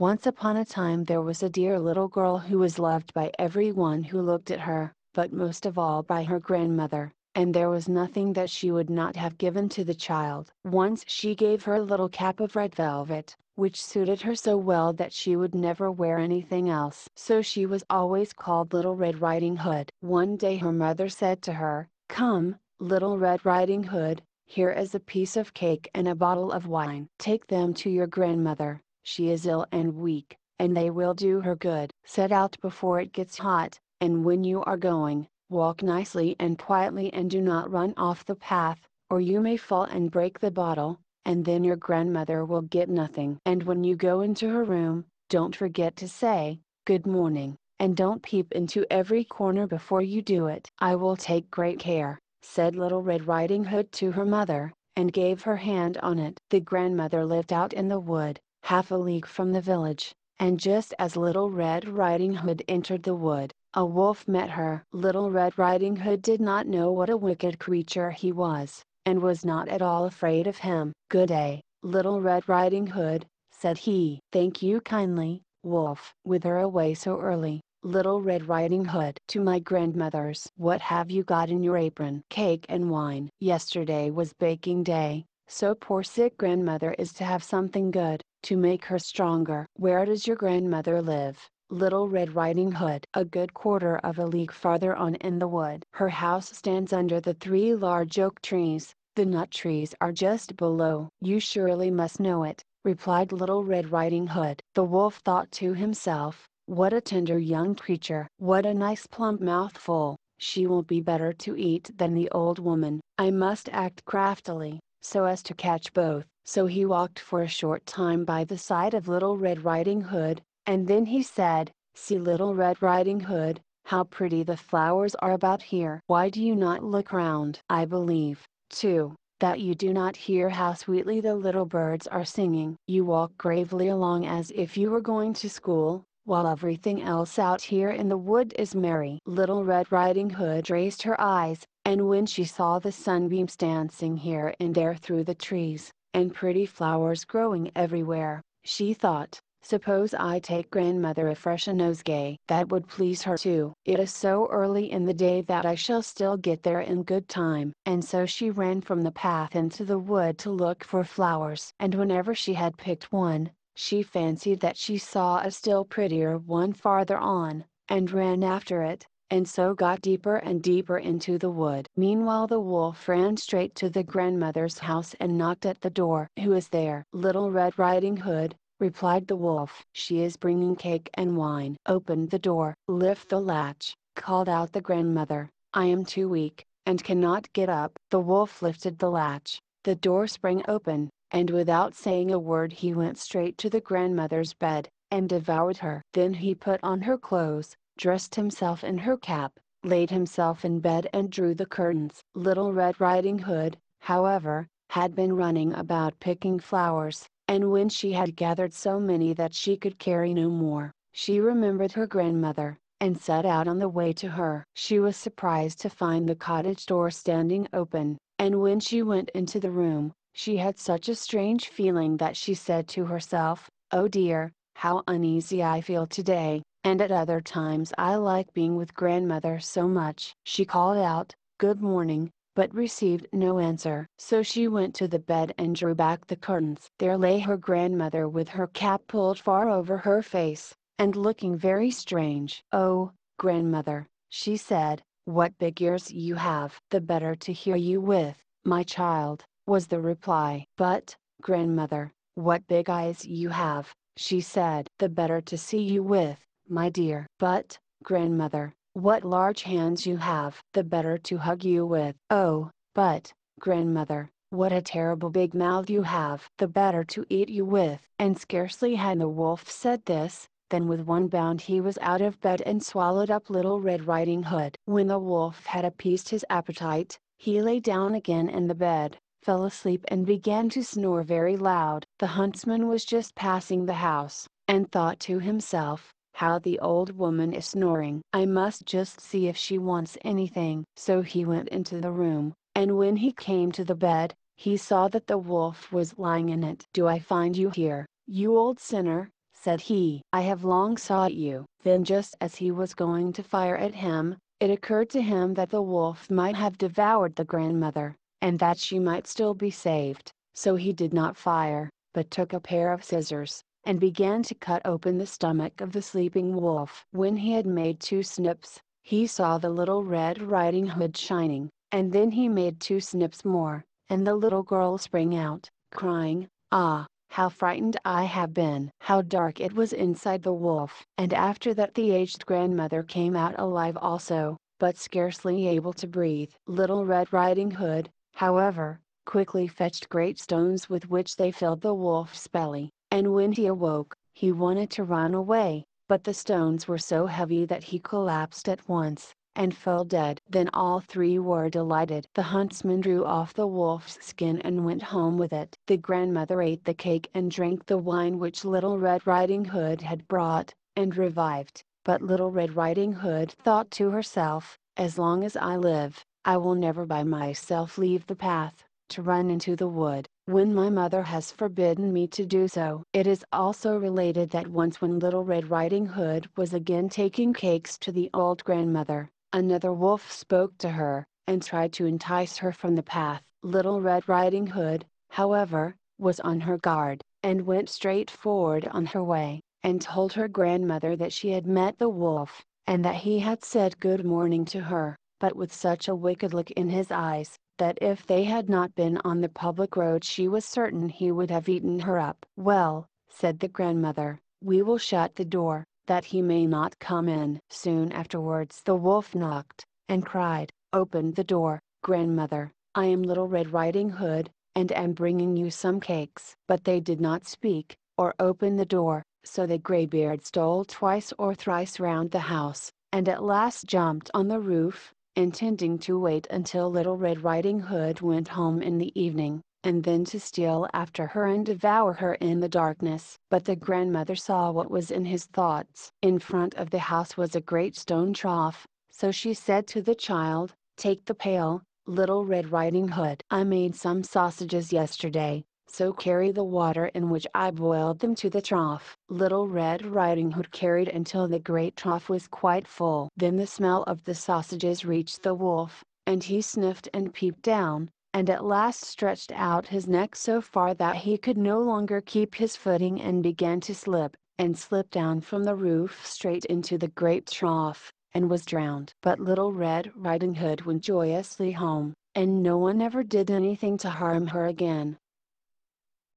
Once upon a time there was a dear little girl who was loved by everyone who looked at her, but most of all by her grandmother, and there was nothing that she would not have given to the child. Once she gave her a little cap of red velvet, which suited her so well that she would never wear anything else. So she was always called Little Red Riding Hood. One day her mother said to her, Come, Little Red Riding Hood, here is a piece of cake and a bottle of wine. Take them to your grandmother, she is ill and weak, and they will do her good. Set out before it gets hot, and when you are going, walk nicely and quietly and do not run off the path, or you may fall and break the bottle, and then your grandmother will get nothing. And when you go into her room, don't forget to say, Good morning, and don't peep into every corner before you do it. I will take great care, said Little Red Riding Hood to her mother, and gave her hand on it. The grandmother lived out in the wood, half a league from the village, and just as Little Red Riding Hood entered the wood, a wolf met her. Little Red Riding Hood did not know what a wicked creature he was, and was not at all afraid of him. Good day, Little Red Riding Hood, said he. Thank you kindly, Wolf. Whither away so early, Little Red Riding Hood? To my grandmother's. What have you got in your apron? Cake and wine. Yesterday was baking day, so poor sick grandmother is to have something good, to make her stronger. Where does your grandmother live? Little Red Riding Hood. A good quarter of a league farther on in the wood. Her house stands under the three large oak trees, the nut trees are just below. You surely must know it, replied Little Red Riding Hood. The wolf thought to himself, what a tender young creature. What a nice plump mouthful, she will be better to eat than the old woman. I must act craftily, so as to catch both. So he walked for a short time by the side of Little Red Riding Hood, and then he said, See Little Red Riding Hood, how pretty the flowers are about here. Why do you not look round? I believe, too, that you do not hear how sweetly the little birds are singing. You walk gravely along as if you were going to school, while everything else out here in the wood is merry. Little Red Riding Hood raised her eyes, and when she saw the sunbeams dancing here and there through the trees, and pretty flowers growing everywhere, she thought, Suppose I take grandmother a fresh nosegay. That would please her too. It is so early in the day that I shall still get there in good time. And so she ran from the path into the wood to look for flowers. And whenever she had picked one, she fancied that she saw a still prettier one farther on, and ran after it, and so got deeper and deeper into the wood. Meanwhile the wolf ran straight to the grandmother's house and knocked at the door. Who is there? Little Red Riding Hood, replied the wolf. She is bringing cake and wine. Open the door. Lift the latch, called out the grandmother. I am too weak, and cannot get up. The wolf lifted the latch, the door sprang open, and without saying a word he went straight to the grandmother's bed, and devoured her. Then he put on her clothes, dressed himself in her cap, laid himself in bed and drew the curtains. Little Red Riding Hood, however, had been running about picking flowers, and when she had gathered so many that she could carry no more, she remembered her grandmother, and set out on the way to her. She was surprised to find the cottage door standing open, and when she went into the room, she had such a strange feeling that she said to herself, Oh dear, how uneasy I feel today, and at other times I like being with grandmother so much. She called out, Good morning, but received no answer. So she went to the bed and drew back the curtains. There lay her grandmother with her cap pulled far over her face, and looking very strange. Oh, grandmother, she said, what big ears you have. The better to hear you with, my child, was the reply. But, grandmother, what big eyes you have, she said. The better to see you with, my dear. But, grandmother, what large hands you have. The better to hug you with. Oh, but, grandmother, what a terrible big mouth you have. The better to eat you with. And scarcely had the wolf said this, than with one bound he was out of bed and swallowed up Little Red Riding Hood. When the wolf had appeased his appetite, he lay down again in the bed, fell asleep and began to snore very loud. The huntsman was just passing the house, and thought to himself, how the old woman is snoring. I must just see if she wants anything. So he went into the room, and when he came to the bed, he saw that the wolf was lying in it. Do I find you here, you old sinner, said he. I have long sought you. Then just as he was going to fire at him, it occurred to him that the wolf might have devoured the grandmother, and that she might still be saved, so he did not fire, but took a pair of scissors, and began to cut open the stomach of the sleeping wolf. When he had made two snips, he saw the little Red Riding Hood shining, and then he made two snips more, and the little girl sprang out, crying, Ah, how frightened I have been! How dark it was inside the wolf! And after that the aged grandmother came out alive also, but scarcely able to breathe. Little Red Riding Hood, however, quickly fetched great stones with which they filled the wolf's belly, and when he awoke, he wanted to run away, but the stones were so heavy that he collapsed at once, and fell dead. Then all three were delighted. The huntsman drew off the wolf's skin and went home with it. The grandmother ate the cake and drank the wine which Little Red Riding Hood had brought, and revived. But Little Red Riding Hood thought to herself, as long as I live, I will never by myself leave the path, to run into the wood, when my mother has forbidden me to do so. It is also related that once when Little Red Riding Hood was again taking cakes to the old grandmother, Another wolf spoke to her, and tried to entice her from the path. Little Red Riding Hood, however, was on her guard, and went straight forward on her way, and told her grandmother that she had met the wolf, and that he had said good morning to her, but with such a wicked look in his eyes, that if they had not been on the public road she was certain he would have eaten her up. Well, said the grandmother, we will shut the door, that he may not come in. Soon afterwards the wolf knocked, and cried, Open the door, grandmother, I am Little Red Riding Hood, and am bringing you some cakes. But they did not speak, or open the door, so the graybeard stole twice or thrice round the house, and at last jumped on the roof, intending to wait until Little Red Riding Hood went home in the evening and then to steal after her and devour her in the darkness. But the grandmother saw what was in his thoughts. In front of the house was a great stone trough, so she said to the child, Take the pail, little Red Riding Hood. I made some sausages yesterday, so carry the water in which I boiled them to the trough. Little Red Riding Hood carried until the great trough was quite full. Then the smell of the sausages reached the wolf, and he sniffed and peeped down, and at last stretched out his neck so far that he could no longer keep his footing and began to slip, and slipped down from the roof straight into the great trough, and was drowned. But Little Red Riding Hood went joyously home, and no one ever did anything to harm her again.